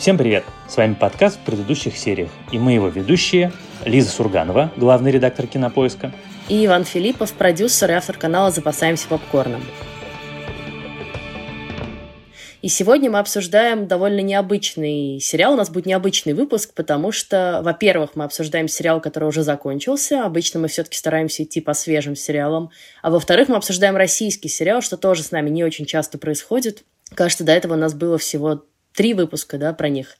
Всем привет! С вами подкаст в предыдущих сериях, и мы его ведущие Лиза Сурганова, главный редактор Кинопоиска, и Иван Филиппов, продюсер и автор канала «Запасаемся попкорном». И сегодня мы обсуждаем довольно необычный сериал. У нас будет необычный выпуск, потому что, во-первых, мы обсуждаем сериал, который уже закончился. Обычно мы все-таки стараемся идти по свежим сериалам. А во-вторых, мы обсуждаем российский сериал, что тоже с нами не очень часто происходит. Кажется, до этого у нас было всего три выпуска, да, про них.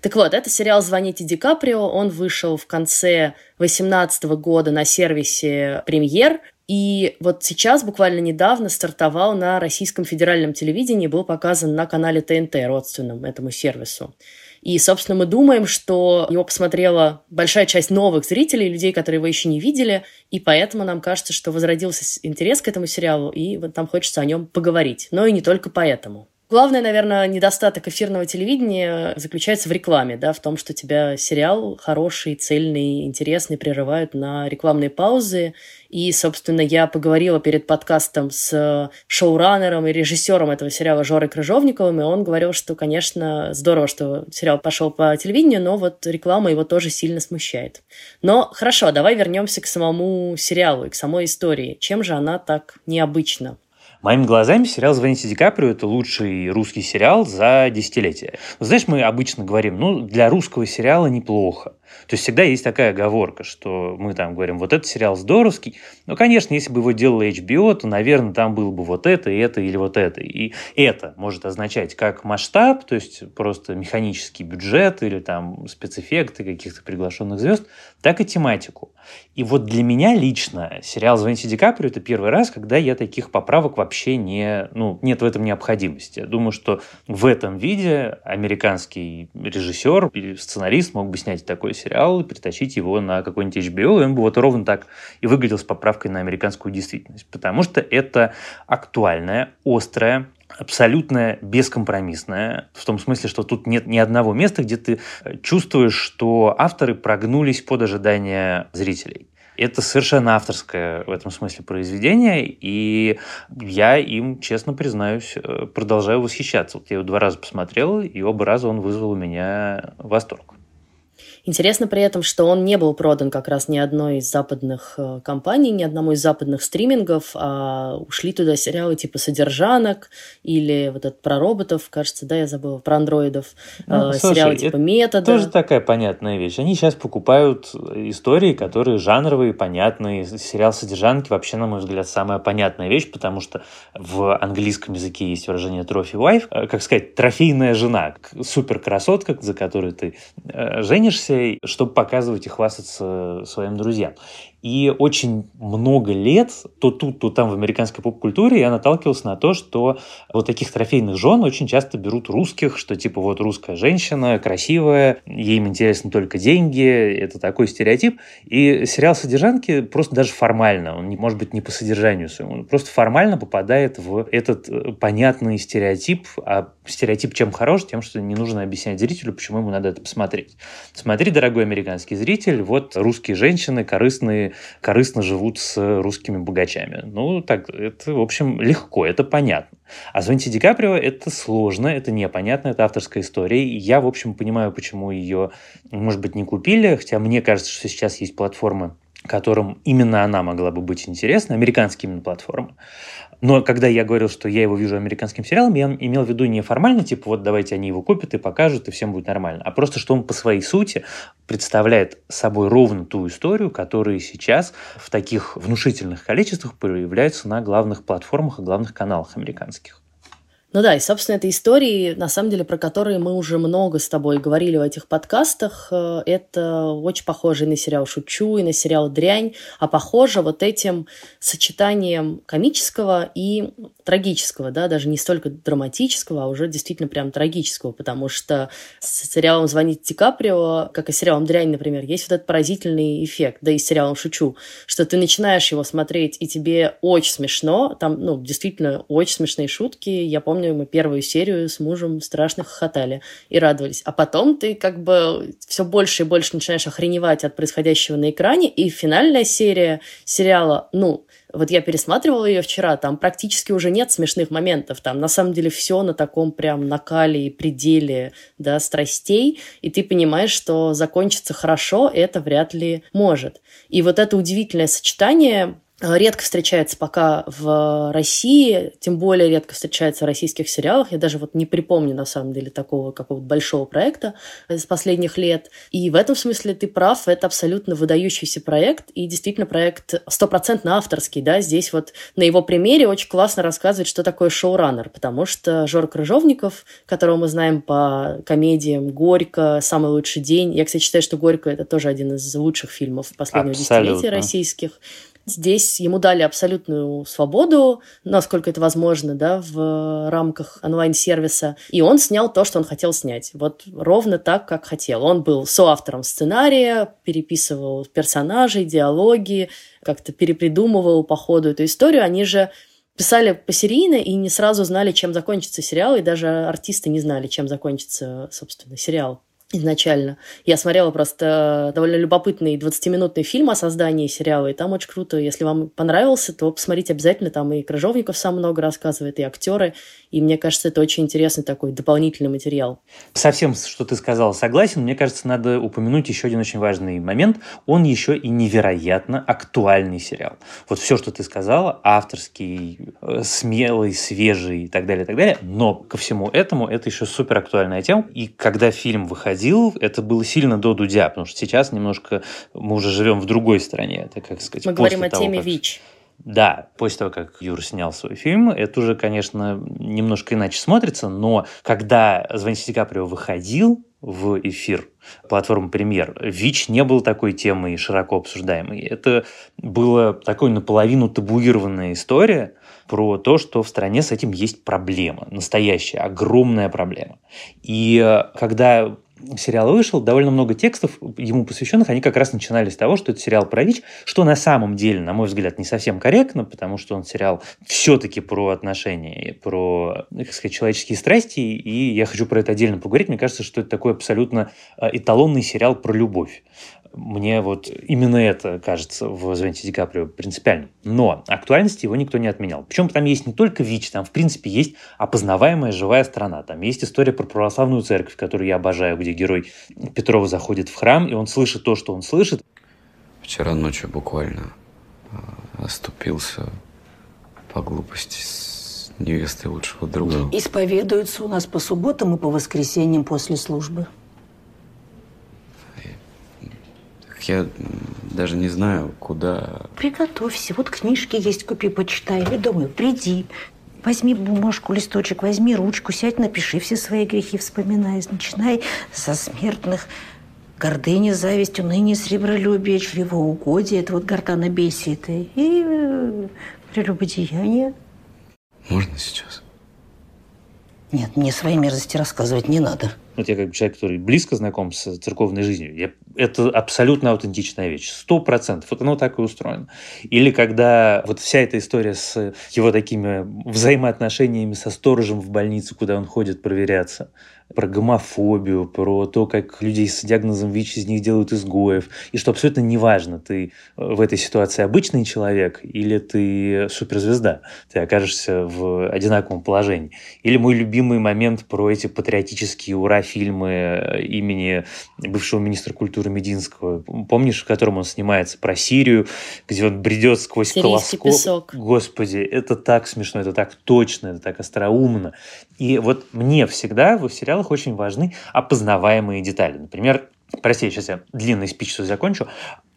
Так вот, это сериал «Звоните Ди Каприо». Он вышел в конце 2018 года на сервисе «Премьер». И вот сейчас, буквально недавно, стартовал на российском федеральном телевидении, был показан на канале ТНТ, родственном этому сервису. И, собственно, мы думаем, что его посмотрела большая часть новых зрителей, людей, которые его еще не видели, и поэтому нам кажется, что возродился интерес к этому сериалу, и вот нам хочется о нем поговорить. Но и не только поэтому. Главный, наверное, недостаток эфирного телевидения заключается в рекламе, да, в том, что тебя сериал хороший, цельный, интересный прерывают на рекламные паузы. И, собственно, я поговорила перед подкастом с шоураннером и режиссером этого сериала Жорой Крыжовниковым, и он говорил, что, конечно, здорово, что сериал пошел по телевидению, но вот реклама его тоже сильно смущает. Но хорошо, давай вернемся к самому сериалу и к самой истории. Чем же она так необычна? Моими глазами сериал «Звоните Ди Каприо» — это лучший русский сериал за десятилетие. Но, знаешь, мы обычно говорим, ну, для русского сериала неплохо. То есть всегда есть такая оговорка, что мы там говорим, вот этот сериал здоровский. Но, конечно, если бы его делала HBO, то, наверное, там было бы вот это, и это или вот это. И это может означать как масштаб, то есть просто механический бюджет или там спецэффекты каких-то приглашенных звезд, так и тематику. И вот для меня лично сериал «Звоните Ди Каприо» — это первый раз, когда я таких поправок вообще не... Ну, нет в этом необходимости. Я думаю, что в этом виде американский режиссер или сценарист мог бы снять такой сериал и притащить его на какой-нибудь HBO, и он бы вот ровно так и выглядел с поправкой на американскую действительность. Потому что это актуальная, острая, абсолютно бескомпромиссная, в том смысле, что тут нет ни одного места, где ты э, чувствуешь, что авторы прогнулись под ожидания зрителей. Это совершенно авторское в этом смысле произведение, и я им, честно признаюсь, э, продолжаю восхищаться. Вот я его два раза посмотрел, и оба раза он вызвал у меня восторг. Интересно при этом, что он не был продан как раз ни одной из западных э, компаний, ни одному из западных стримингов, а ушли туда сериалы типа «Содержанок» или вот этот про роботов, кажется, да, я забыла, про андроидов, ну, э, слушай, сериалы типа «Метода». тоже такая понятная вещь. Они сейчас покупают истории, которые жанровые, понятные. Сериал «Содержанки» вообще, на мой взгляд, самая понятная вещь, потому что в английском языке есть выражение «трофи wife», э, как сказать, трофейная жена, супер красотка, за которой ты э, женишься, чтобы показывать и хвастаться своим друзьям. И очень много лет, то тут, то там в американской поп-культуре я наталкивался на то, что вот таких трофейных жен очень часто берут русских, что типа вот русская женщина, красивая, ей интересны только деньги, это такой стереотип. И сериал «Содержанки» просто даже формально, он не может быть не по содержанию своему, он просто формально попадает в этот э, понятный стереотип. А стереотип чем хорош? Тем, что не нужно объяснять зрителю, почему ему надо это посмотреть. Смотри, дорогой американский зритель, вот русские женщины корыстные корыстно живут с русскими богачами. Ну, так, это, в общем, легко, это понятно. А «Звоните Ди Каприо» — это сложно, это непонятно, это авторская история. И я, в общем, понимаю, почему ее, может быть, не купили, хотя мне кажется, что сейчас есть платформы, которым именно она могла бы быть интересна, американские именно платформы. Но когда я говорил, что я его вижу американским сериалом, я имел в виду не формально, типа вот давайте они его купят и покажут, и всем будет нормально, а просто, что он по своей сути представляет собой ровно ту историю, которая сейчас в таких внушительных количествах появляется на главных платформах и главных каналах американских. Ну да, и, собственно, это истории, на самом деле, про которые мы уже много с тобой говорили в этих подкастах. Э, это очень похоже и на сериал «Шучу», и на сериал «Дрянь», а похоже вот этим сочетанием комического и трагического, да, даже не столько драматического, а уже действительно прям трагического, потому что с сериалом «Звонить Ди Каприо», как и сериалом «Дрянь», например, есть вот этот поразительный эффект, да и с сериалом «Шучу», что ты начинаешь его смотреть, и тебе очень смешно, там, ну, действительно очень смешные шутки, я помню, мы первую серию с мужем страшно хохотали и радовались. А потом ты как бы все больше и больше начинаешь охреневать от происходящего на экране, и финальная серия сериала, ну, Вот я пересматривала ее вчера, там практически уже нет смешных моментов. Там на самом деле все на таком прям накале и пределе да, страстей, и ты понимаешь, что закончится хорошо, это вряд ли может. И вот это удивительное сочетание редко встречается пока в России, тем более редко встречается в российских сериалах. Я даже вот не припомню, на самом деле, такого какого-то большого проекта из последних лет. И в этом смысле ты прав, это абсолютно выдающийся проект, и действительно проект стопроцентно авторский, да, здесь вот на его примере очень классно рассказывать, что такое шоураннер, потому что Жор Крыжовников, которого мы знаем по комедиям «Горько», «Самый лучший день», я, кстати, считаю, что «Горько» — это тоже один из лучших фильмов последнего Абсолютно. десятилетия российских, Здесь ему дали абсолютную свободу, насколько это возможно, да, в рамках онлайн-сервиса. И он снял то, что он хотел снять. Вот ровно так, как хотел. Он был соавтором сценария, переписывал персонажей, диалоги, как-то перепридумывал по ходу эту историю. Они же писали посерийно и не сразу знали, чем закончится сериал, и даже артисты не знали, чем закончится, собственно, сериал изначально. Я смотрела просто довольно любопытный 20-минутный фильм о создании сериала, и там очень круто. Если вам понравился, то посмотрите обязательно. Там и Крыжовников сам много рассказывает, и актеры. И мне кажется, это очень интересный такой дополнительный материал. Совсем, что ты сказала, согласен. Мне кажется, надо упомянуть еще один очень важный момент. Он еще и невероятно актуальный сериал. Вот все, что ты сказала, авторский, э, смелый, свежий и так далее, и так далее. Но ко всему этому это еще супер актуальная тема. И когда фильм выходил выходил, это было сильно до Дудя, потому что сейчас немножко мы уже живем в другой стране. Это, как сказать, мы говорим о теме как... ВИЧ. Да, после того, как Юр снял свой фильм, это уже, конечно, немножко иначе смотрится, но когда «Звоните Ди Каприо» выходил в эфир платформы «Премьер», ВИЧ не был такой темой широко обсуждаемой. Это была такой наполовину табуированная история про то, что в стране с этим есть проблема, настоящая, огромная проблема. И э, когда сериал вышел, довольно много текстов ему посвященных, они как раз начинали с того, что это сериал про ВИЧ, что на самом деле, на мой взгляд, не совсем корректно, потому что он сериал все-таки про отношения, про, как сказать, человеческие страсти, и я хочу про это отдельно поговорить. Мне кажется, что это такой абсолютно э, эталонный сериал про любовь. Мне вот именно это кажется в «Звоните Ди Каприо» принципиально. Но актуальности его никто не отменял. Причем там есть не только ВИЧ, там в принципе есть опознаваемая живая страна. Там есть история про православную церковь, которую я обожаю, где герой Петрова заходит в храм, и он слышит то, что он слышит. Вчера ночью буквально а, оступился по глупости с невестой лучшего друга. Исповедуются у нас по субботам и по воскресеньям после службы. Я даже не знаю, куда... Приготовься. Вот книжки есть, купи, почитай. Или думаю, приди. Возьми бумажку, листочек, возьми ручку, сядь, напиши все свои грехи, вспоминай. Начинай со смертных. Гордыня, зависть, уныние, сребролюбие, чревоугодие. Это вот гортанобесие это. И э, прелюбодеяние. Можно сейчас? Нет, мне свои мерзости рассказывать не надо. Вот я как человек, который близко знаком с церковной жизнью, я, это абсолютно аутентичная вещь, сто процентов. Вот оно так и устроено. Или когда вот вся эта история с его такими взаимоотношениями со сторожем в больнице, куда он ходит проверяться, про гомофобию, про то, как людей с диагнозом ВИЧ из них делают изгоев, и что абсолютно неважно, ты в этой ситуации обычный человек или ты суперзвезда, ты окажешься в одинаковом положении. Или мой любимый момент про эти патриотические ура-фильмы имени бывшего министра культуры Мединского. Помнишь, в котором он снимается про Сирию, где он бредет сквозь колоскоп? Господи, это так смешно, это так точно, это так остроумно. И вот мне всегда в сериалах сериалах очень важны опознаваемые детали. Например, прости, сейчас я длинный спич закончу.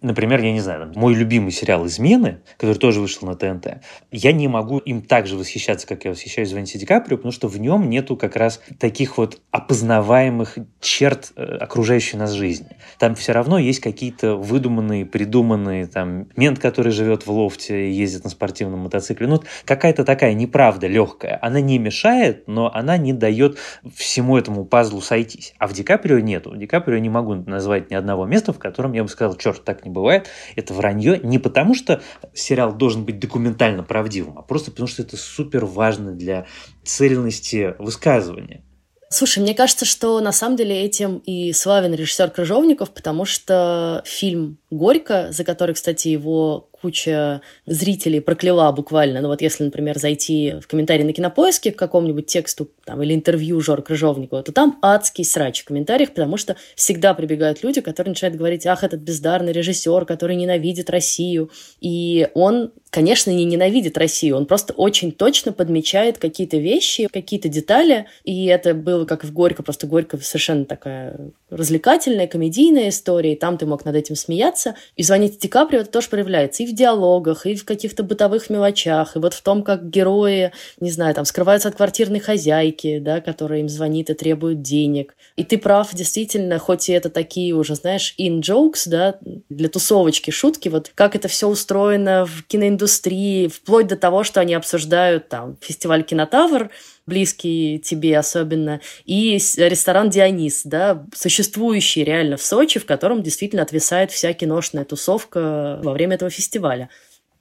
Например, я не знаю, мой любимый сериал «Измены», который тоже вышел на ТНТ, я не могу им так же восхищаться, как я восхищаюсь Звоните Ди Каприо, потому что в нем нету как раз таких вот опознаваемых черт э, окружающей нас жизни. Там все равно есть какие-то выдуманные, придуманные, там, мент, который живет в лофте и ездит на спортивном мотоцикле. Ну, какая-то такая неправда легкая. Она не мешает, но она не дает всему этому пазлу сойтись. А в Ди Каприо нету. В Ди Каприо не могу назвать ни одного места, в котором я бы сказал, черт, так не бывает. Это вранье не потому, что сериал должен быть документально правдивым, а просто потому, что это супер важно для цельности высказывания. Слушай, мне кажется, что на самом деле этим и славен режиссер Крыжовников, потому что фильм «Горько», за который, кстати, его куча зрителей прокляла буквально. Ну вот если, например, зайти в комментарии на Кинопоиске к какому-нибудь тексту там, или интервью Жора Крыжовникова, то там адский срач в комментариях, потому что всегда прибегают люди, которые начинают говорить, ах, этот бездарный режиссер, который ненавидит Россию. И он конечно, не ненавидит Россию, он просто очень точно подмечает какие-то вещи, какие-то детали, и это было как в «Горько», просто «Горько» совершенно такая развлекательная, комедийная история, и там ты мог над этим смеяться. И «Звоните Ди Каприо» это тоже проявляется и в диалогах, и в каких-то бытовых мелочах, и вот в том, как герои, не знаю, там, скрываются от квартирной хозяйки, да, которая им звонит и требует денег. И ты прав, действительно, хоть и это такие уже, знаешь, in-jokes, да, для тусовочки шутки, вот как это все устроено в киноиндустрии, вплоть до того, что они обсуждают там фестиваль «Кинотавр», близкий тебе особенно, и ресторан «Дионис», да, существующий реально в Сочи, в котором действительно отвисает вся киношная тусовка во время этого фестиваля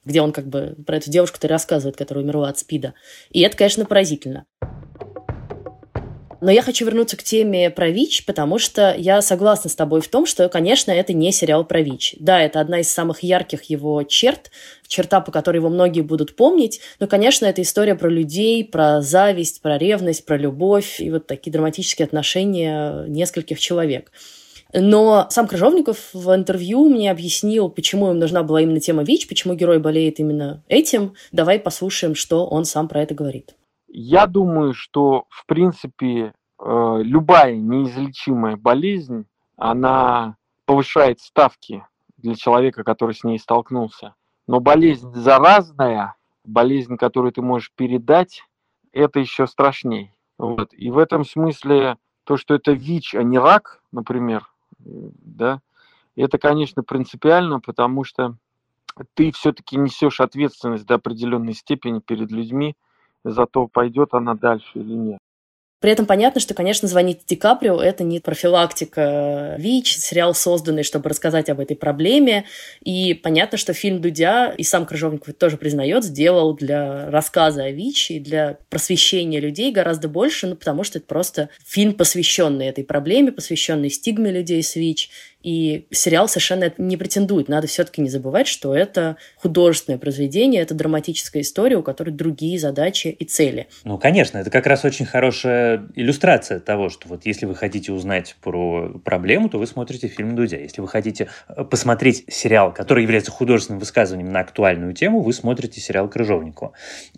где он как бы про эту девушку-то рассказывает, которая умерла от СПИДа. И это, конечно, поразительно. Но я хочу вернуться к теме про ВИЧ, потому что я согласна с тобой в том, что, конечно, это не сериал про ВИЧ. Да, это одна из самых ярких его черт, черта, по которой его многие будут помнить. Но, конечно, это история про людей, про зависть, про ревность, про любовь и вот такие драматические отношения нескольких человек. Но сам Крыжовников в интервью мне объяснил, почему им нужна была именно тема ВИЧ, почему герой болеет именно этим. Давай послушаем, что он сам про это говорит. Я думаю, что, в принципе, э, любая неизлечимая болезнь, она повышает ставки для человека, который с ней столкнулся. Но болезнь заразная, болезнь, которую ты можешь передать, это еще страшней. Вот. И в этом смысле то, что это ВИЧ, а не рак, например, да, это, конечно, принципиально, потому что ты все-таки несешь ответственность до определенной степени перед людьми, за то, пойдет она дальше или нет. При этом понятно, что, конечно, «Звонить Ди Каприо» — это не профилактика ВИЧ, сериал, созданный, чтобы рассказать об этой проблеме. И понятно, что фильм Дудя, и сам Крыжовников тоже признает, сделал для рассказа о ВИЧ и для просвещения людей гораздо больше, ну, потому что это просто фильм, посвященный этой проблеме, посвященный стигме людей с ВИЧ. И сериал совершенно не претендует. Надо все-таки не забывать, что это художественное произведение, это драматическая история, у которой другие задачи и цели. Ну, конечно, это как раз очень хорошая иллюстрация того, что вот если вы хотите узнать про проблему, то вы смотрите фильм Дудя. Если вы хотите э, посмотреть сериал, который является художественным высказыванием на актуальную тему, вы смотрите сериал Крыжовникова.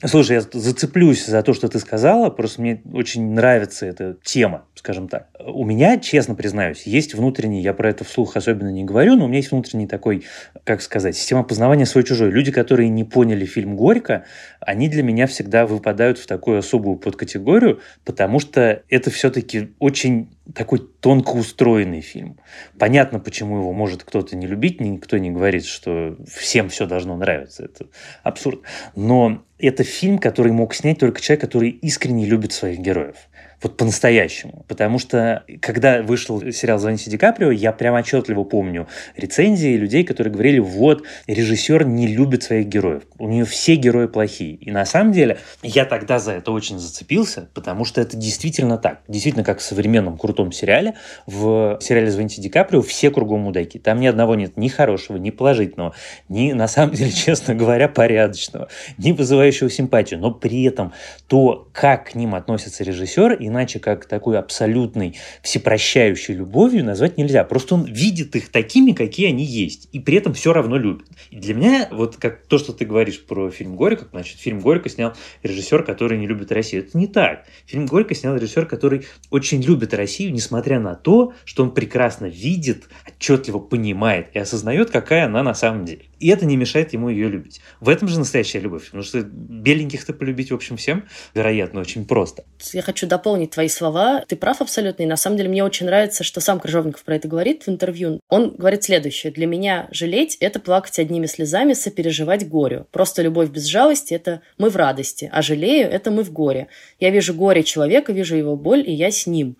Слушай, я зацеплюсь за то, что ты сказала, просто мне очень нравится эта тема, скажем так. У меня, честно признаюсь, есть внутренний, я про это в вслух особенно не говорю, но у меня есть внутренний такой, как сказать, система познавания свой-чужой. Люди, которые не поняли фильм «Горько», они для меня всегда выпадают в такую особую подкатегорию, потому что это все-таки очень такой тонко устроенный фильм. Понятно, почему его может кто-то не любить, никто не говорит, что всем все должно нравиться. Это абсурд. Но это фильм, который мог снять только человек, который искренне любит своих героев вот по-настоящему. Потому что, когда вышел сериал «Звоните Ди Каприо», я прям отчетливо помню рецензии людей, которые говорили, вот, режиссер не любит своих героев. У нее все герои плохие. И на самом деле я тогда за это очень зацепился, потому что это действительно так. Действительно, как в современном крутом сериале, в сериале «Звоните Ди Каприо» все кругом мудаки. Там ни одного нет ни хорошего, ни положительного, ни, на самом деле, честно говоря, порядочного, ни вызывающего симпатию. Но при этом то, как к ним относится режиссер иначе как такой абсолютной всепрощающей любовью назвать нельзя. Просто он видит их такими, какие они есть, и при этом все равно любит. И для меня, вот как то, что ты говоришь про фильм «Горько», значит, фильм «Горько» снял режиссер, который не любит Россию. Это не так. Фильм «Горько» снял режиссер, который очень любит Россию, несмотря на то, что он прекрасно видит, отчетливо понимает и осознает, какая она на самом деле. И это не мешает ему ее любить. В этом же настоящая любовь. Потому что беленьких-то полюбить, в общем, всем, вероятно, очень просто. Я хочу дополнить твои слова. Ты прав абсолютно. И на самом деле мне очень нравится, что сам Крыжовников про это говорит в интервью. Он говорит следующее. Для меня жалеть – это плакать одними слезами, сопереживать горю. Просто любовь без жалости – это мы в радости, а жалею – это мы в горе. Я вижу горе человека, вижу его боль, и я с ним.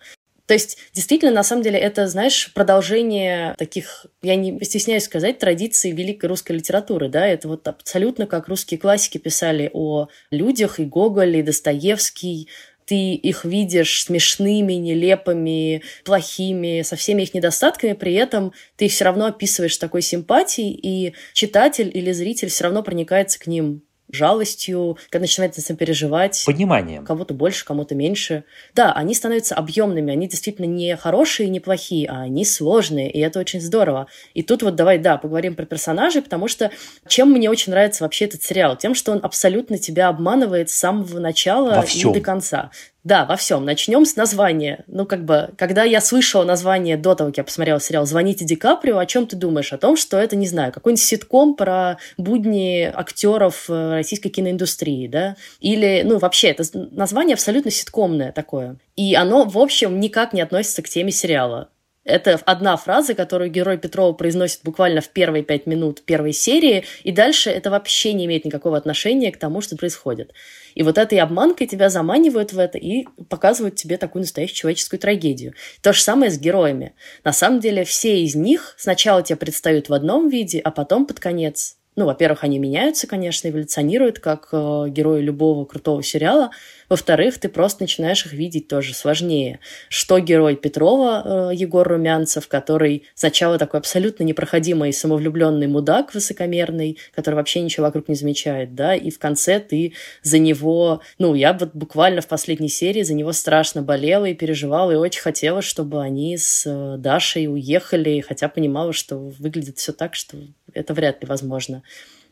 То есть, действительно, на самом деле, это, знаешь, продолжение таких, я не стесняюсь сказать, традиций великой русской литературы, да, это вот абсолютно как русские классики писали о людях, и Гоголь, и Достоевский, ты их видишь смешными, нелепыми, плохими, со всеми их недостатками, при этом ты их все равно описываешь такой симпатией, и читатель или зритель все равно проникается к ним жалостью, когда начинает переживать. Пониманием. Кому-то больше, кому-то меньше. Да, они становятся объемными, они действительно не хорошие и не плохие, а они сложные, и это очень здорово. И тут вот давай, да, поговорим про персонажей, потому что чем мне очень нравится вообще этот сериал? Тем, что он абсолютно тебя обманывает с самого начала и до конца. Да, во всем. Начнем с названия. Ну, как бы, когда я слышала название до того, как я посмотрела сериал «Звоните Ди Каприо», о чем ты думаешь? О том, что это, не знаю, какой-нибудь ситком про будни актеров э, российской киноиндустрии, да? Или, ну, вообще, это название абсолютно ситкомное такое. И оно, в общем, никак не относится к теме сериала. Это одна фраза, которую герой Петрова произносит буквально в первые пять минут первой серии, и дальше это вообще не имеет никакого отношения к тому, что происходит. И вот этой обманкой тебя заманивают в это и показывают тебе такую настоящую человеческую трагедию. То же самое с героями. На самом деле все из них сначала тебя предстают в одном виде, а потом под конец ну, во-первых, они меняются, конечно, эволюционируют, как э, герои любого крутого сериала. Во-вторых, ты просто начинаешь их видеть тоже сложнее. Что герой Петрова, э, Егор Румянцев, который сначала такой абсолютно непроходимый самовлюбленный мудак высокомерный, который вообще ничего вокруг не замечает, да, и в конце ты за него, ну, я вот буквально в последней серии за него страшно болела и переживала, и очень хотела, чтобы они с э, Дашей уехали, хотя понимала, что выглядит все так, что это вряд ли возможно.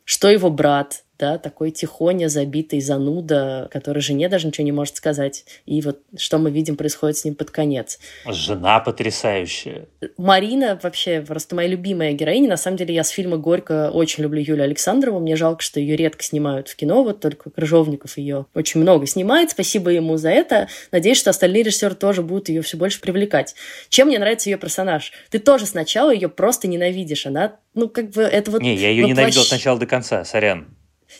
Что его брат, да, такой тихоня, забитый зануда, который жене даже ничего не может сказать. И вот что мы видим происходит с ним под конец. Жена потрясающая. Марина вообще просто моя любимая героиня. На самом деле я с фильма «Горько» очень люблю Юлю Александрову. Мне жалко, что ее редко снимают в кино, вот только Крыжовников ее очень много снимает. Спасибо ему за это. Надеюсь, что остальные режиссеры тоже будут ее все больше привлекать. Чем мне нравится ее персонаж? Ты тоже сначала ее просто ненавидишь. Она, ну, как бы это вот... Не, я ее воплощ... ненавидел от начала до конца, сорян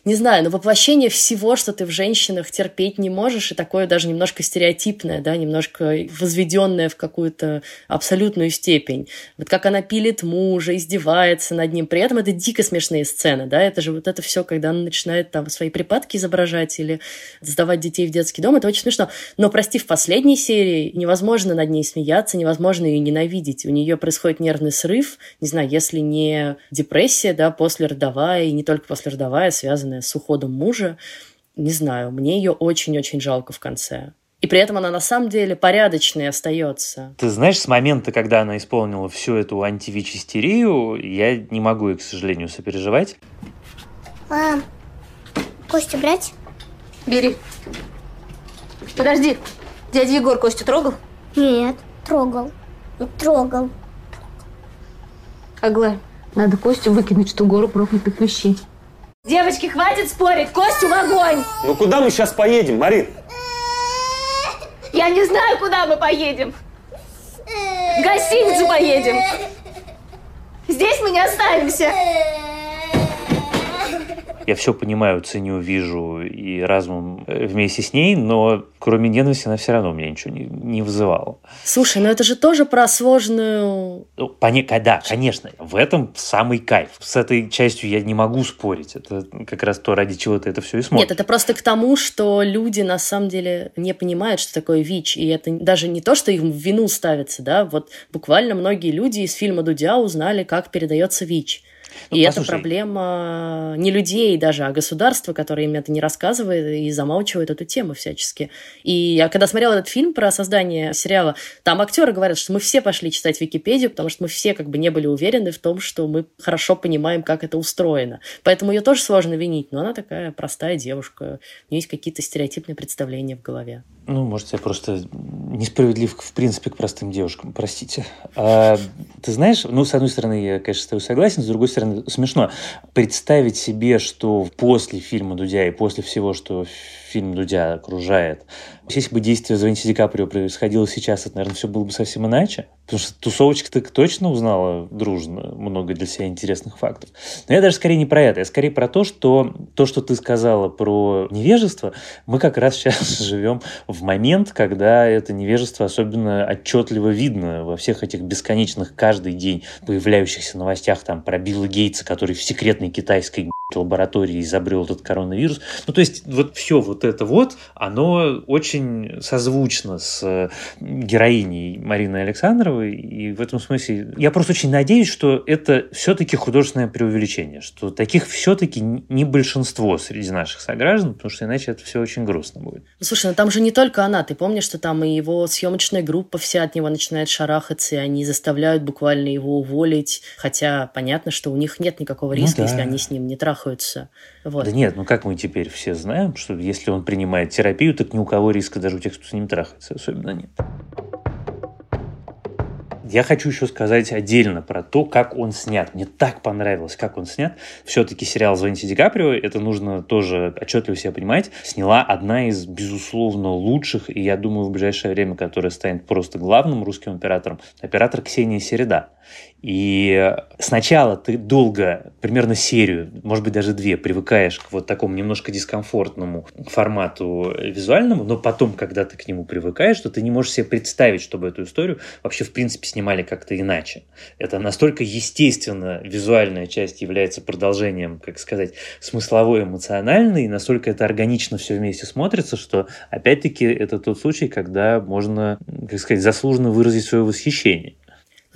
не знаю, но воплощение всего, что ты в женщинах терпеть не можешь, и такое даже немножко стереотипное, да, немножко возведенное в какую-то абсолютную степень. Вот как она пилит мужа, издевается над ним. При этом это дико смешные сцены, да, это же вот это все, когда она начинает там свои припадки изображать или сдавать детей в детский дом, это очень смешно. Но, прости, в последней серии невозможно над ней смеяться, невозможно ее ненавидеть. У нее происходит нервный срыв, не знаю, если не депрессия, да, послеродовая, и не только послеродовая, связанная связанная с уходом мужа. Не знаю, мне ее очень-очень жалко в конце. И при этом она на самом деле порядочной остается. Ты знаешь, с момента, когда она исполнила всю эту антивич-истерию, я не могу ее, к сожалению, сопереживать. Мам, Костю брать? Бери. Подожди, дядя Егор Костю трогал? Нет, трогал. Трогал. Аглая, надо Костю выкинуть, что гору проклятых вещей. Девочки, хватит спорить, Костю в огонь! Ну куда мы сейчас поедем, Марин? Я не знаю, куда мы поедем. В гостиницу поедем. Здесь мы не останемся. Я все понимаю, ценю, вижу и разумом э, вместе с ней, но кроме ненависти она все равно у меня ничего не, не вызывала. Слушай, ну это же тоже про сложную... Ну, пони... Да, конечно. В этом самый кайф. С этой частью я не могу спорить. Это как раз то, ради чего ты это все и смотришь. Нет, это просто к тому, что люди на самом деле не понимают, что такое ВИЧ. И это даже не то, что им в вину ставится, да. Вот буквально многие люди из фильма Дудя узнали, как передается ВИЧ. Ну, и послушай. это проблема не людей даже, а государства, которое им это не рассказывает и замалчивает эту тему всячески. И я когда смотрела этот фильм про создание сериала, там актеры говорят, что мы все пошли читать Википедию, потому что мы все как бы не были уверены в том, что мы хорошо понимаем, как это устроено. Поэтому ее тоже сложно винить, но она такая простая девушка, у нее есть какие-то стереотипные представления в голове. Ну, может, я просто несправедлив, в принципе, к простым девушкам, простите. А, ты знаешь, ну, с одной стороны, я, конечно, с тобой согласен, с другой стороны, смешно. Представить себе, что после фильма Дудя и после всего, что фильм Дудя окружает. Если бы действие «Звоните Ди Каприо» происходило сейчас, это, наверное, все было бы совсем иначе. Потому что тусовочка ты точно узнала дружно много для себя интересных фактов. Но я даже скорее не про это. Я скорее про то, что то, что ты сказала про невежество, мы как раз сейчас живем в момент, когда это невежество особенно отчетливо видно во всех этих бесконечных каждый день появляющихся новостях там про Билла Гейтса, который в секретной китайской лаборатории изобрел этот коронавирус. Ну, то есть, вот все вот это вот, оно очень созвучно с героиней Марины Александровой, и в этом смысле я просто очень надеюсь, что это все-таки художественное преувеличение, что таких все-таки не большинство среди наших сограждан, потому что иначе это все очень грустно будет. Ну, слушай, ну там же не только она, ты помнишь, что там и его съемочная группа вся от него начинает шарахаться, и они заставляют буквально его уволить, хотя понятно, что у них нет никакого ну риска, ну, да. если они с ним не трахаются. Вот. Да нет, ну как мы теперь все знаем, что если он принимает терапию, так ни у кого риска даже у тех, кто с ним трахается, особенно нет. Я хочу еще сказать отдельно про то, как он снят. Мне так понравилось, как он снят. Все-таки сериал «Звоните Ди Каприо», это нужно тоже отчетливо себя понимать, сняла одна из, безусловно, лучших, и я думаю, в ближайшее время, которая станет просто главным русским оператором, оператор Ксения Середа. И сначала ты долго, примерно серию, может быть, даже две, привыкаешь к вот такому немножко дискомфортному формату визуальному, но потом, когда ты к нему привыкаешь, то ты не можешь себе представить, чтобы эту историю вообще, в принципе, снимали как-то иначе. Это настолько естественно, визуальная часть является продолжением, как сказать, смысловой, эмоциональной, и настолько это органично все вместе смотрится, что, опять-таки, это тот случай, когда можно, как сказать, заслуженно выразить свое восхищение.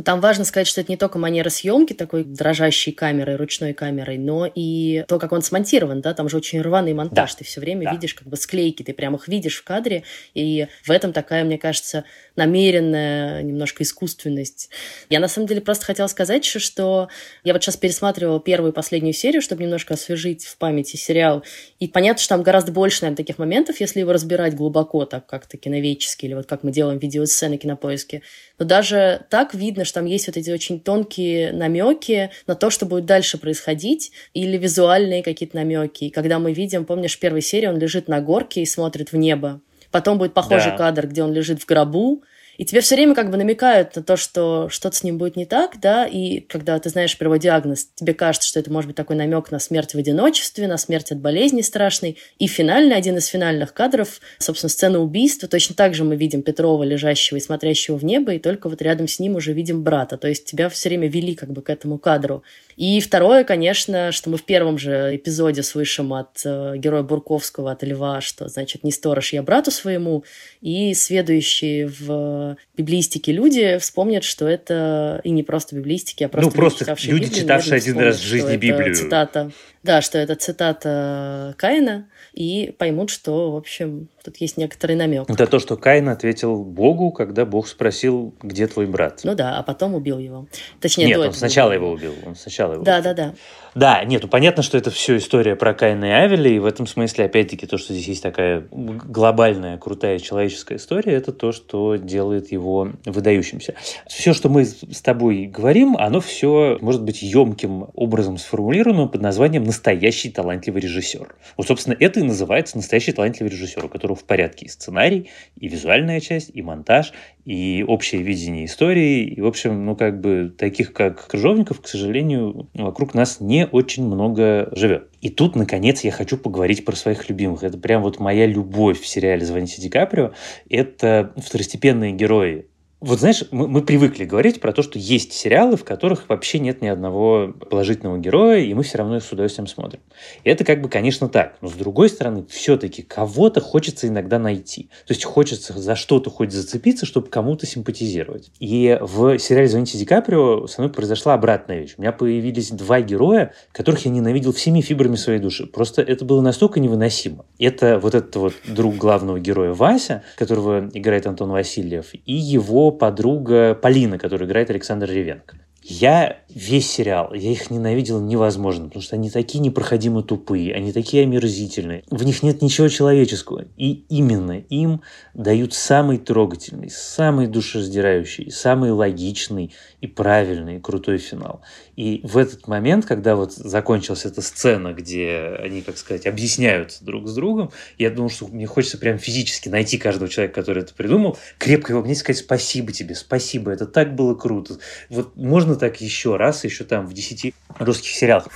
Но там важно сказать, что это не только манера съемки такой дрожащей камерой, ручной камерой, но и то, как он смонтирован, да, там же очень рваный монтаж, да. ты все время да. видишь как бы склейки, ты прямо их видишь в кадре, и в этом такая, мне кажется, намеренная немножко искусственность. Я на самом деле просто хотела сказать, что я вот сейчас пересматривала первую и последнюю серию, чтобы немножко освежить в памяти сериал, и понятно, что там гораздо больше, наверное, таких моментов, если его разбирать глубоко, так как-то киноведчески, или вот как мы делаем видеосцены кинопоиске. Но даже так видно, что там есть вот эти очень тонкие намеки на то, что будет дальше происходить, или визуальные какие-то намеки. И когда мы видим, помнишь, в первой серии он лежит на горке и смотрит в небо. Потом будет похожий да. кадр, где он лежит в гробу, и тебе все время как бы намекают на то, что что-то с ним будет не так, да, и когда ты знаешь первый диагноз, тебе кажется, что это может быть такой намек на смерть в одиночестве, на смерть от болезни страшной. И финальный, один из финальных кадров, собственно, сцена убийства, точно так же мы видим Петрова, лежащего и смотрящего в небо, и только вот рядом с ним уже видим брата. То есть тебя все время вели как бы к этому кадру. И второе, конечно, что мы в первом же эпизоде слышим от э, героя Бурковского, от Льва, что, значит, не сторож я брату своему, и следующие в библистике люди вспомнят, что это и не просто библистики, а просто, ну, просто люди, Библию, читавшие один раз в жизни Библию. Цитата да, что это цитата Каина, и поймут, что, в общем, тут есть некоторый намек. Это то, что Каин ответил Богу, когда Бог спросил, где твой брат. Ну да, а потом убил его. Точнее, Нет, он сначала его убил. Он сначала его да, убил. да, да. Да, нет, ну понятно, что это все история про Каина и Авеля, и в этом смысле, опять-таки, то, что здесь есть такая глобальная, крутая человеческая история, это то, что делает его выдающимся. Все, что мы с тобой говорим, оно все может быть емким образом сформулировано под названием настоящий талантливый режиссер. Вот, собственно, это и называется настоящий талантливый режиссер, у которого в порядке и сценарий, и визуальная часть, и монтаж, и общее видение истории. И, в общем, ну, как бы таких, как Крыжовников, к сожалению, вокруг нас не очень много живет. И тут, наконец, я хочу поговорить про своих любимых. Это прям вот моя любовь в сериале «Звоните Ди Каприо». Это второстепенные герои вот знаешь, мы, мы привыкли говорить про то, что есть сериалы, в которых вообще нет ни одного положительного героя, и мы все равно их с удовольствием смотрим. И это как бы, конечно, так. Но с другой стороны, все-таки кого-то хочется иногда найти. То есть хочется за что-то хоть зацепиться, чтобы кому-то симпатизировать. И в сериале «Звоните Ди Каприо» со мной произошла обратная вещь. У меня появились два героя, которых я ненавидел всеми фибрами своей души. Просто это было настолько невыносимо. Это вот этот вот друг главного героя Вася, которого играет Антон Васильев, и его подруга Полина, которую играет Александр Ревенко. Я весь сериал, я их ненавидел невозможно, потому что они такие непроходимо тупые, они такие омерзительные, в них нет ничего человеческого. И именно им дают самый трогательный, самый душераздирающий, самый логичный и правильный, и крутой финал. И в этот момент, когда вот закончилась эта сцена, где они, как сказать, объясняются друг с другом, я думал, что мне хочется прям физически найти каждого человека, который это придумал, крепко его и сказать спасибо тебе, спасибо, это так было круто. Вот можно так еще раз, еще там в десяти русских сериалах.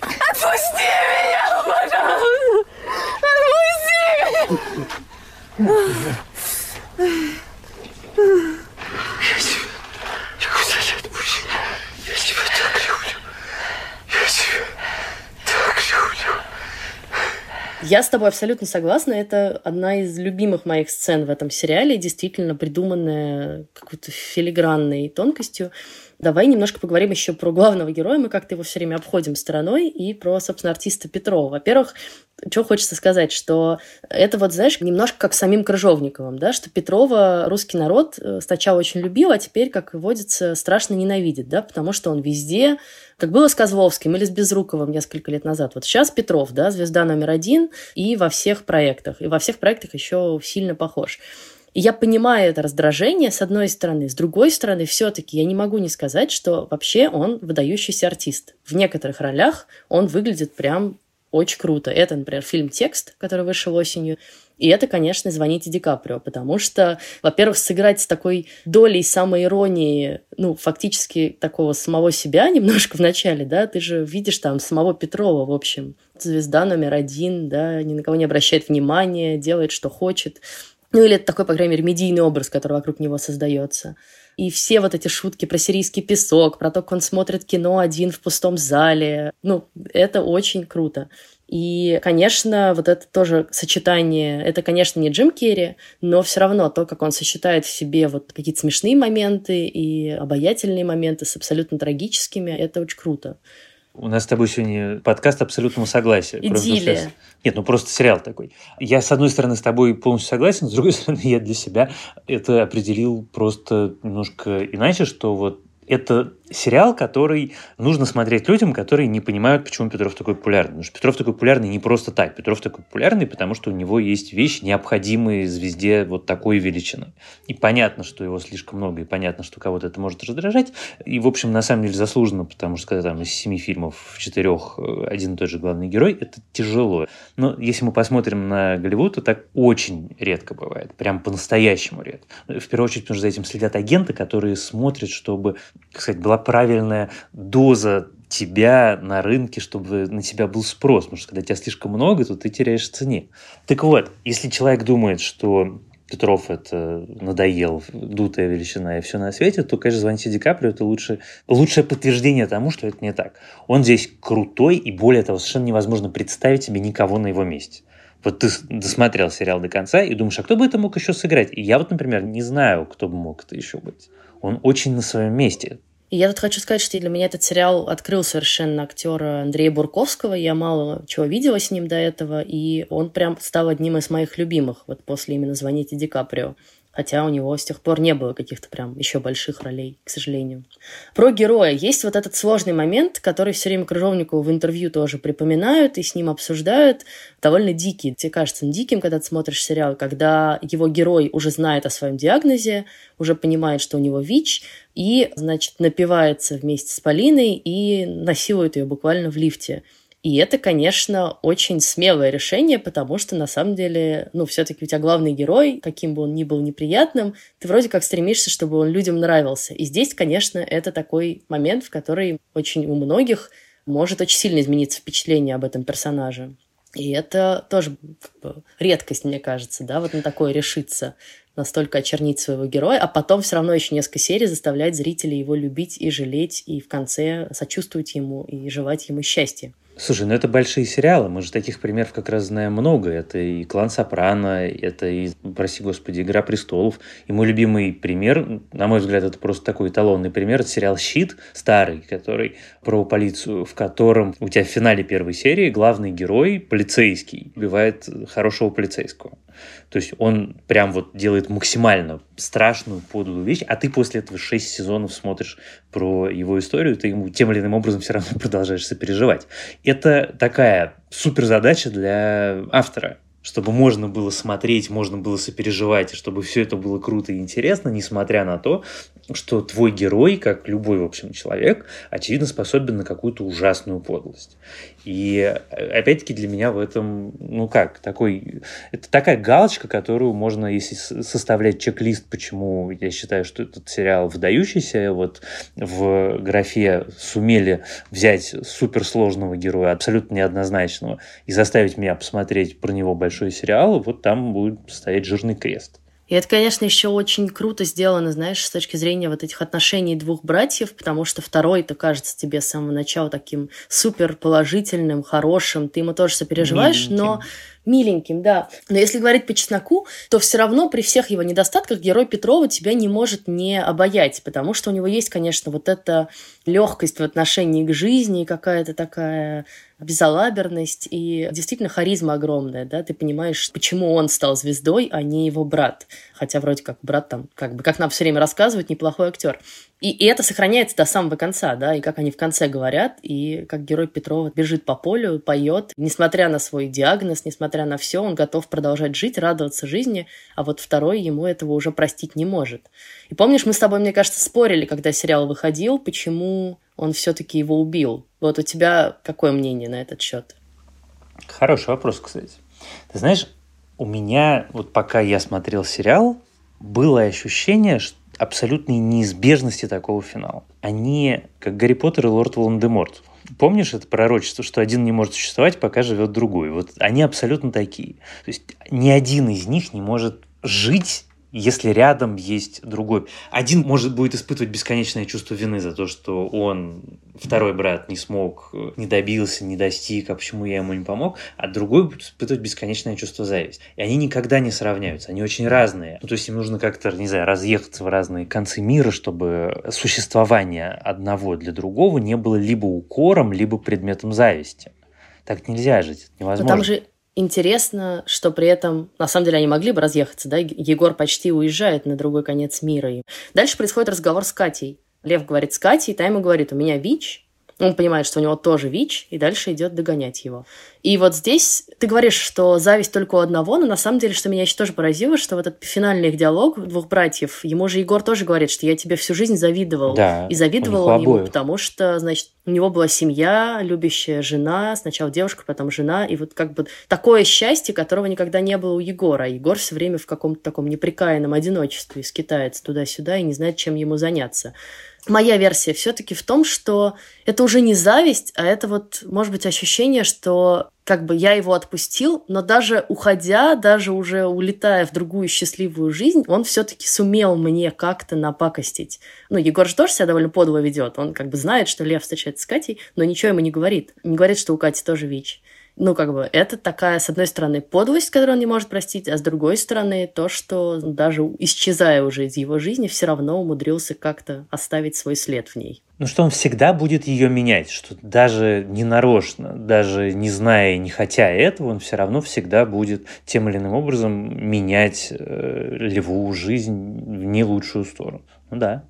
Отпусти меня, пожалуйста! Отпусти меня! Я тебя... Я куда-то отпущу. Я тебя так люблю. Я с тобой абсолютно согласна. Это одна из любимых моих сцен в этом сериале, действительно придуманная какой-то филигранной тонкостью. Давай немножко поговорим еще про главного героя. Мы как-то его все время обходим стороной. И про, собственно, артиста Петрова. Во-первых, что хочется сказать, что это вот, знаешь, немножко как самим Крыжовниковым, да, что Петрова русский народ э, сначала очень любил, а теперь, как водится, страшно ненавидит, да, потому что он везде, как было с Козловским или с Безруковым несколько лет назад. Вот сейчас Петров, да, звезда номер один и во всех проектах. И во всех проектах еще сильно похож. И я понимаю это раздражение, с одной стороны. С другой стороны, все-таки я не могу не сказать, что вообще он выдающийся артист. В некоторых ролях он выглядит прям очень круто. Это, например, фильм «Текст», который вышел осенью. И это, конечно, «Звоните Ди Каприо», потому что, во-первых, сыграть с такой долей самоиронии, ну, фактически такого самого себя немножко в начале, да, ты же видишь там самого Петрова, в общем, звезда номер один, да, ни на кого не обращает внимания, делает, что хочет. Ну, или это такой, по крайней мере, медийный образ, который вокруг него создается. И все вот эти шутки про сирийский песок, про то, как он смотрит кино один в пустом зале. Ну, это очень круто. И, конечно, вот это тоже сочетание, это, конечно, не Джим Керри, но все равно то, как он сочетает в себе вот какие-то смешные моменты и обаятельные моменты с абсолютно трагическими, это очень круто. У нас с тобой сегодня подкаст абсолютного согласия. Идиллия. Нет, ну просто сериал такой. Я, с одной стороны, с тобой полностью согласен, с другой стороны, я для себя это определил просто немножко иначе, что вот это сериал, который нужно смотреть людям, которые не понимают, почему Петров такой популярный. Потому что Петров такой популярный не просто так. Петров такой популярный, потому что у него есть вещи, необходимые звезде вот такой величины. И понятно, что его слишком много, и понятно, что кого-то это может раздражать. И, в общем, на самом деле заслуженно, потому что когда там из семи фильмов в четырех э, один и тот же главный герой, это тяжело. Но если мы посмотрим на Голливуд, то так очень редко бывает. Прям по-настоящему редко. В первую очередь, потому что за этим следят агенты, которые смотрят, чтобы, как сказать, была правильная доза тебя на рынке, чтобы на тебя был спрос. Потому что когда тебя слишком много, то ты теряешь в цене. Так вот, если человек думает, что Петров это надоел, дутая величина и все на свете, то, конечно, звоните Ди Каприо это лучше, лучшее подтверждение тому, что это не так. Он здесь крутой, и более того, совершенно невозможно представить себе никого на его месте. Вот ты досмотрел сериал до конца и думаешь, а кто бы это мог еще сыграть? И я вот, например, не знаю, кто бы мог это еще быть. Он очень на своем месте. И я тут хочу сказать, что для меня этот сериал открыл совершенно актера Андрея Бурковского. Я мало чего видела с ним до этого, и он прям стал одним из моих любимых вот после именно «Звоните Ди Каприо» хотя у него с тех пор не было каких-то прям еще больших ролей, к сожалению. Про героя. Есть вот этот сложный момент, который все время Крыжовникову в интервью тоже припоминают и с ним обсуждают. Довольно дикий. Тебе кажется диким, когда ты смотришь сериал, когда его герой уже знает о своем диагнозе, уже понимает, что у него ВИЧ, и, значит, напивается вместе с Полиной и насилует ее буквально в лифте. И это, конечно, очень смелое решение, потому что на самом деле, ну, все-таки у тебя главный герой, каким бы он ни был неприятным, ты вроде как стремишься, чтобы он людям нравился. И здесь, конечно, это такой момент, в который очень у многих может очень сильно измениться впечатление об этом персонаже. И это тоже как бы, редкость, мне кажется, да, вот на такое решиться, настолько очернить своего героя, а потом все равно еще несколько серий заставлять зрителей его любить и жалеть, и в конце сочувствовать ему и желать ему счастья. Слушай, ну это большие сериалы, мы же таких примеров как раз знаем много. Это и «Клан Сопрано», это и, прости господи, «Игра престолов». И мой любимый пример, на мой взгляд, это просто такой эталонный пример, это сериал «Щит» старый, который про полицию, в котором у тебя в финале первой серии главный герой, полицейский, убивает хорошего полицейского. То есть он прям вот делает максимально страшную, подлую вещь, а ты после этого шесть сезонов смотришь про его историю, ты ему тем или иным образом все равно продолжаешь сопереживать. Это такая супер задача для автора чтобы можно было смотреть, можно было сопереживать, и чтобы все это было круто и интересно, несмотря на то, что твой герой, как любой, в общем, человек, очевидно способен на какую-то ужасную подлость. И опять-таки для меня в этом, ну как, такой, это такая галочка, которую можно, если составлять чек-лист, почему я считаю, что этот сериал выдающийся, вот в графе сумели взять суперсложного героя, абсолютно неоднозначного, и заставить меня посмотреть про него большой сериал, вот там будет стоять жирный крест. И это, конечно, еще очень круто сделано, знаешь, с точки зрения вот этих отношений двух братьев, потому что второй-то кажется тебе с самого начала таким супер положительным, хорошим, ты ему тоже сопереживаешь, Миленьким. но Миленьким, да. Но если говорить по чесноку, то все равно при всех его недостатках герой Петрова тебя не может не обаять, потому что у него есть, конечно, вот эта легкость в отношении к жизни, какая-то такая безалаберность и действительно харизма огромная, да, ты понимаешь, почему он стал звездой, а не его брат. Хотя вроде как брат там, как бы, как нам все время рассказывают, неплохой актер. И, и это сохраняется до самого конца, да, и как они в конце говорят, и как герой Петрова бежит по полю, поет, несмотря на свой диагноз, несмотря на все, он готов продолжать жить, радоваться жизни, а вот второй ему этого уже простить не может. И помнишь, мы с тобой, мне кажется, спорили, когда сериал выходил, почему он все-таки его убил. Вот у тебя какое мнение на этот счет? Хороший вопрос, кстати. Ты знаешь, у меня, вот пока я смотрел сериал, было ощущение, абсолютной неизбежности такого финала. Они как Гарри Поттер и Лорд Волан-де-Морт. Помнишь это пророчество, что один не может существовать, пока живет другой? Вот они абсолютно такие. То есть ни один из них не может жить если рядом есть другой. Один может будет испытывать бесконечное чувство вины за то, что он, второй брат, не смог, не добился, не достиг, а почему я ему не помог, а другой будет испытывать бесконечное чувство зависти. И они никогда не сравняются, они очень разные. Ну, то есть им нужно как-то, не знаю, разъехаться в разные концы мира, чтобы существование одного для другого не было либо укором, либо предметом зависти. Так нельзя жить, невозможно. Но там же Интересно, что при этом, на самом деле, они могли бы разъехаться, да? Егор почти уезжает на другой конец мира. Дальше происходит разговор с Катей. Лев говорит с Катей, та ему говорит, у меня ВИЧ, он понимает, что у него тоже ВИЧ, и дальше идет догонять его. И вот здесь ты говоришь, что зависть только у одного, но на самом деле, что меня еще тоже поразило, что вот этот финальный их диалог двух братьев, ему же Егор тоже говорит, что я тебе всю жизнь завидовал. Да, и завидовал он ему, потому что, значит, у него была семья, любящая жена, сначала девушка, потом жена, и вот как бы такое счастье, которого никогда не было у Егора. Егор все время в каком-то таком неприкаянном одиночестве скитается туда-сюда и не знает, чем ему заняться моя версия все-таки в том, что это уже не зависть, а это вот, может быть, ощущение, что как бы я его отпустил, но даже уходя, даже уже улетая в другую счастливую жизнь, он все-таки сумел мне как-то напакостить. Ну, Егор же тоже себя довольно подло ведет. Он как бы знает, что Лев встречается с Катей, но ничего ему не говорит. Не говорит, что у Кати тоже ВИЧ ну, как бы, это такая, с одной стороны, подлость, которую он не может простить, а с другой стороны, то, что даже исчезая уже из его жизни, все равно умудрился как-то оставить свой след в ней. Ну, что он всегда будет ее менять, что даже не нарочно, даже не зная и не хотя этого, он все равно всегда будет тем или иным образом менять э, льву жизнь в не лучшую сторону. Ну да.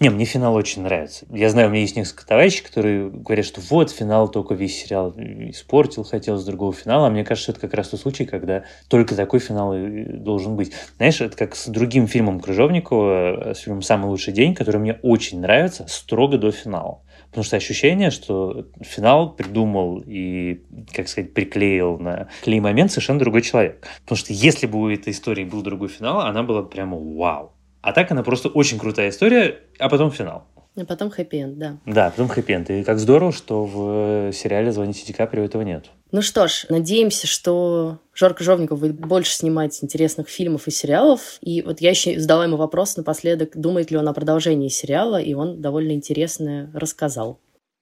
Не, мне финал очень нравится. Я знаю, у меня есть несколько товарищей, которые говорят, что вот, финал только весь сериал испортил, хотел с другого финала. А мне кажется, это как раз тот случай, когда только такой финал и должен быть. Знаешь, это как с другим фильмом Крыжовникова, э, с фильмом «Самый лучший день», который мне очень нравится строго до финала. Потому что ощущение, что финал придумал и, как сказать, приклеил на клей момент совершенно другой человек. Потому что если бы у этой истории был другой финал, она была прямо вау. А так она просто очень крутая история, а потом финал. А потом хэппи-энд, да. Да, потом хэппи-энд. И как здорово, что в сериале «Звоните Ди Каприо» этого нет. Ну что ж, надеемся, что Жорка Жовников будет больше снимать интересных фильмов и сериалов. И вот я еще задала ему вопрос напоследок, думает ли он о продолжении сериала, и он довольно интересное рассказал.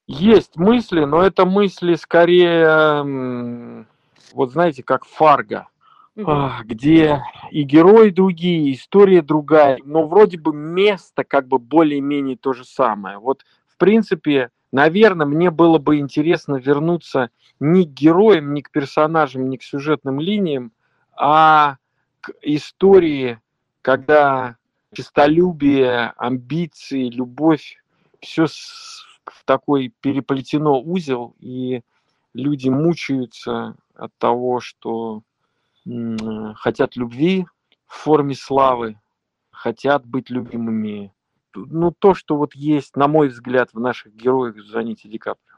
Есть мысли, но это мысли скорее, вот знаете, как Фарго где и герои другие, и история другая, но вроде бы место как бы более-менее то же самое. Вот, в принципе, наверное, мне было бы интересно вернуться не к героям, не к персонажам, не к сюжетным линиям, а к истории, когда честолюбие, амбиции, любовь, все в такой переплетено узел, и люди мучаются от того, что хотят любви в форме славы, хотят быть любимыми. Ну, то, что вот есть, на мой взгляд, в наших героях Заните Ди Каприо.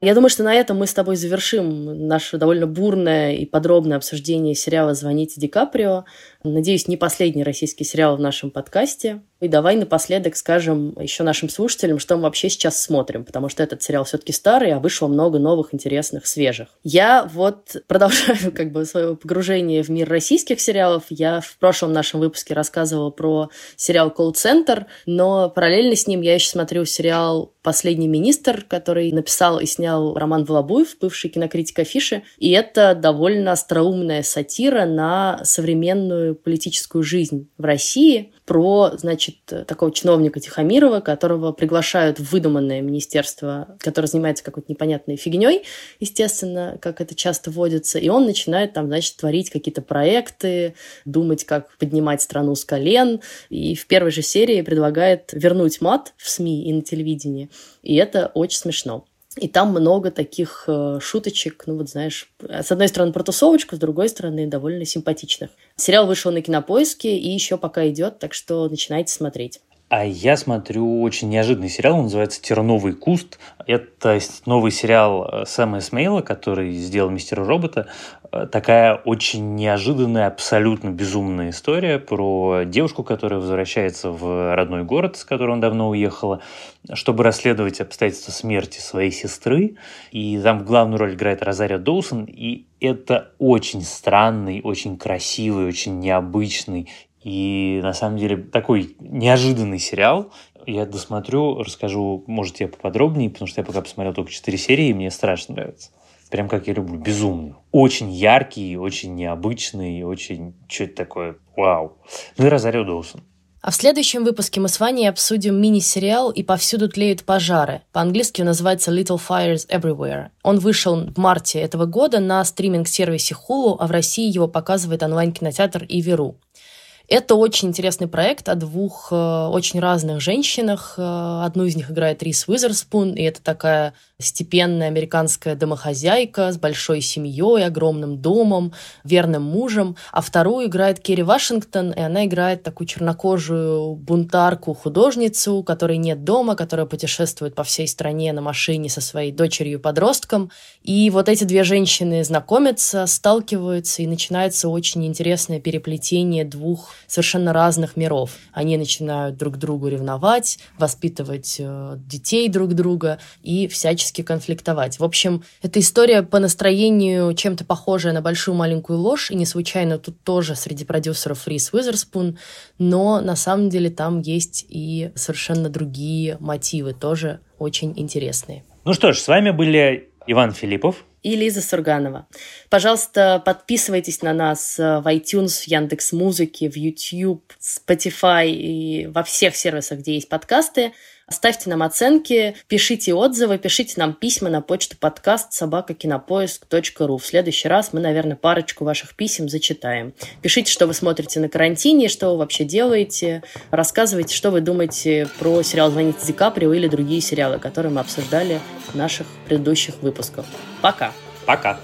Я думаю, что на этом мы с тобой завершим наше довольно бурное и подробное обсуждение сериала «Звоните Ди Каприо». Надеюсь, не последний российский сериал в нашем подкасте. И давай напоследок скажем еще нашим слушателям, что мы вообще сейчас смотрим, потому что этот сериал все-таки старый, а вышло много новых, интересных, свежих. Я вот продолжаю как бы свое погружение в мир российских сериалов. Я в прошлом нашем выпуске рассказывала про сериал Center, но параллельно с ним я еще смотрю сериал «Последний министр», который написал и снял Роман Волобуев, бывший кинокритик Афиши. И это довольно остроумная сатира на современную политическую жизнь в России про, значит, такого чиновника Тихомирова, которого приглашают в выдуманное министерство, которое занимается какой-то непонятной фигней, естественно, как это часто водится, и он начинает там, значит, творить какие-то проекты, думать, как поднимать страну с колен, и в первой же серии предлагает вернуть мат в СМИ и на телевидении, и это очень смешно. И там много таких э, шуточек, ну вот знаешь, с одной стороны про тусовочку, с другой стороны довольно симпатичных. Сериал вышел на кинопоиске и еще пока идет, так что начинайте смотреть. А я смотрю очень неожиданный сериал, он называется «Терновый куст». Это новый сериал э, Сэма Эсмейла, который сделал «Мистера Робота». Э, такая очень неожиданная, абсолютно безумная история про девушку, которая возвращается в родной город, с которого он давно уехала, чтобы расследовать обстоятельства смерти своей сестры. И там главную роль играет Розария Доусон. И это очень странный, очень красивый, очень необычный и на самом деле такой неожиданный сериал. Я досмотрю, расскажу, может, тебе поподробнее, потому что я пока посмотрел только 4 серии, и мне страшно нравится. Прям как я люблю, безумно. Очень яркий, очень необычный, очень... Что это такое? Вау. Ну и Розарио Доусон. А в следующем выпуске мы с Ваней обсудим мини-сериал «И повсюду тлеют пожары». По-английски он называется «Little Fires Everywhere». Он вышел в марте этого года на стриминг-сервисе Hulu, а в России его показывает онлайн-кинотеатр Иверу. Это очень интересный проект о двух э, очень разных женщинах. Э, одну из них играет Рис Уизерспун, и это такая степенная американская домохозяйка с большой семьей, огромным домом, верным мужем, а вторую играет Керри Вашингтон, и она играет такую чернокожую бунтарку, художницу, которой нет дома, которая путешествует по всей стране на машине со своей дочерью-подростком. И вот эти две женщины знакомятся, сталкиваются, и начинается очень интересное переплетение двух совершенно разных миров. Они начинают друг другу ревновать, воспитывать э, детей друг друга и всячески конфликтовать. В общем, эта история по настроению чем-то похожая на большую маленькую ложь, и не случайно тут тоже среди продюсеров Рис Уизерспун, но на самом деле там есть и совершенно другие мотивы, тоже очень интересные. Ну что ж, с вами были Иван Филиппов и Лиза Сурганова. Пожалуйста, подписывайтесь на нас в iTunes, в Яндекс Музыке, в YouTube, Spotify и во всех сервисах, где есть подкасты. Ставьте нам оценки, пишите отзывы, пишите нам письма на почту подкаст собакакинопоиск.ру. В следующий раз мы, наверное, парочку ваших писем зачитаем. Пишите, что вы смотрите на карантине, что вы вообще делаете. Рассказывайте, что вы думаете про сериал «Звоните Ди Каприо» или другие сериалы, которые мы обсуждали в наших предыдущих выпусках. Пока! Пока!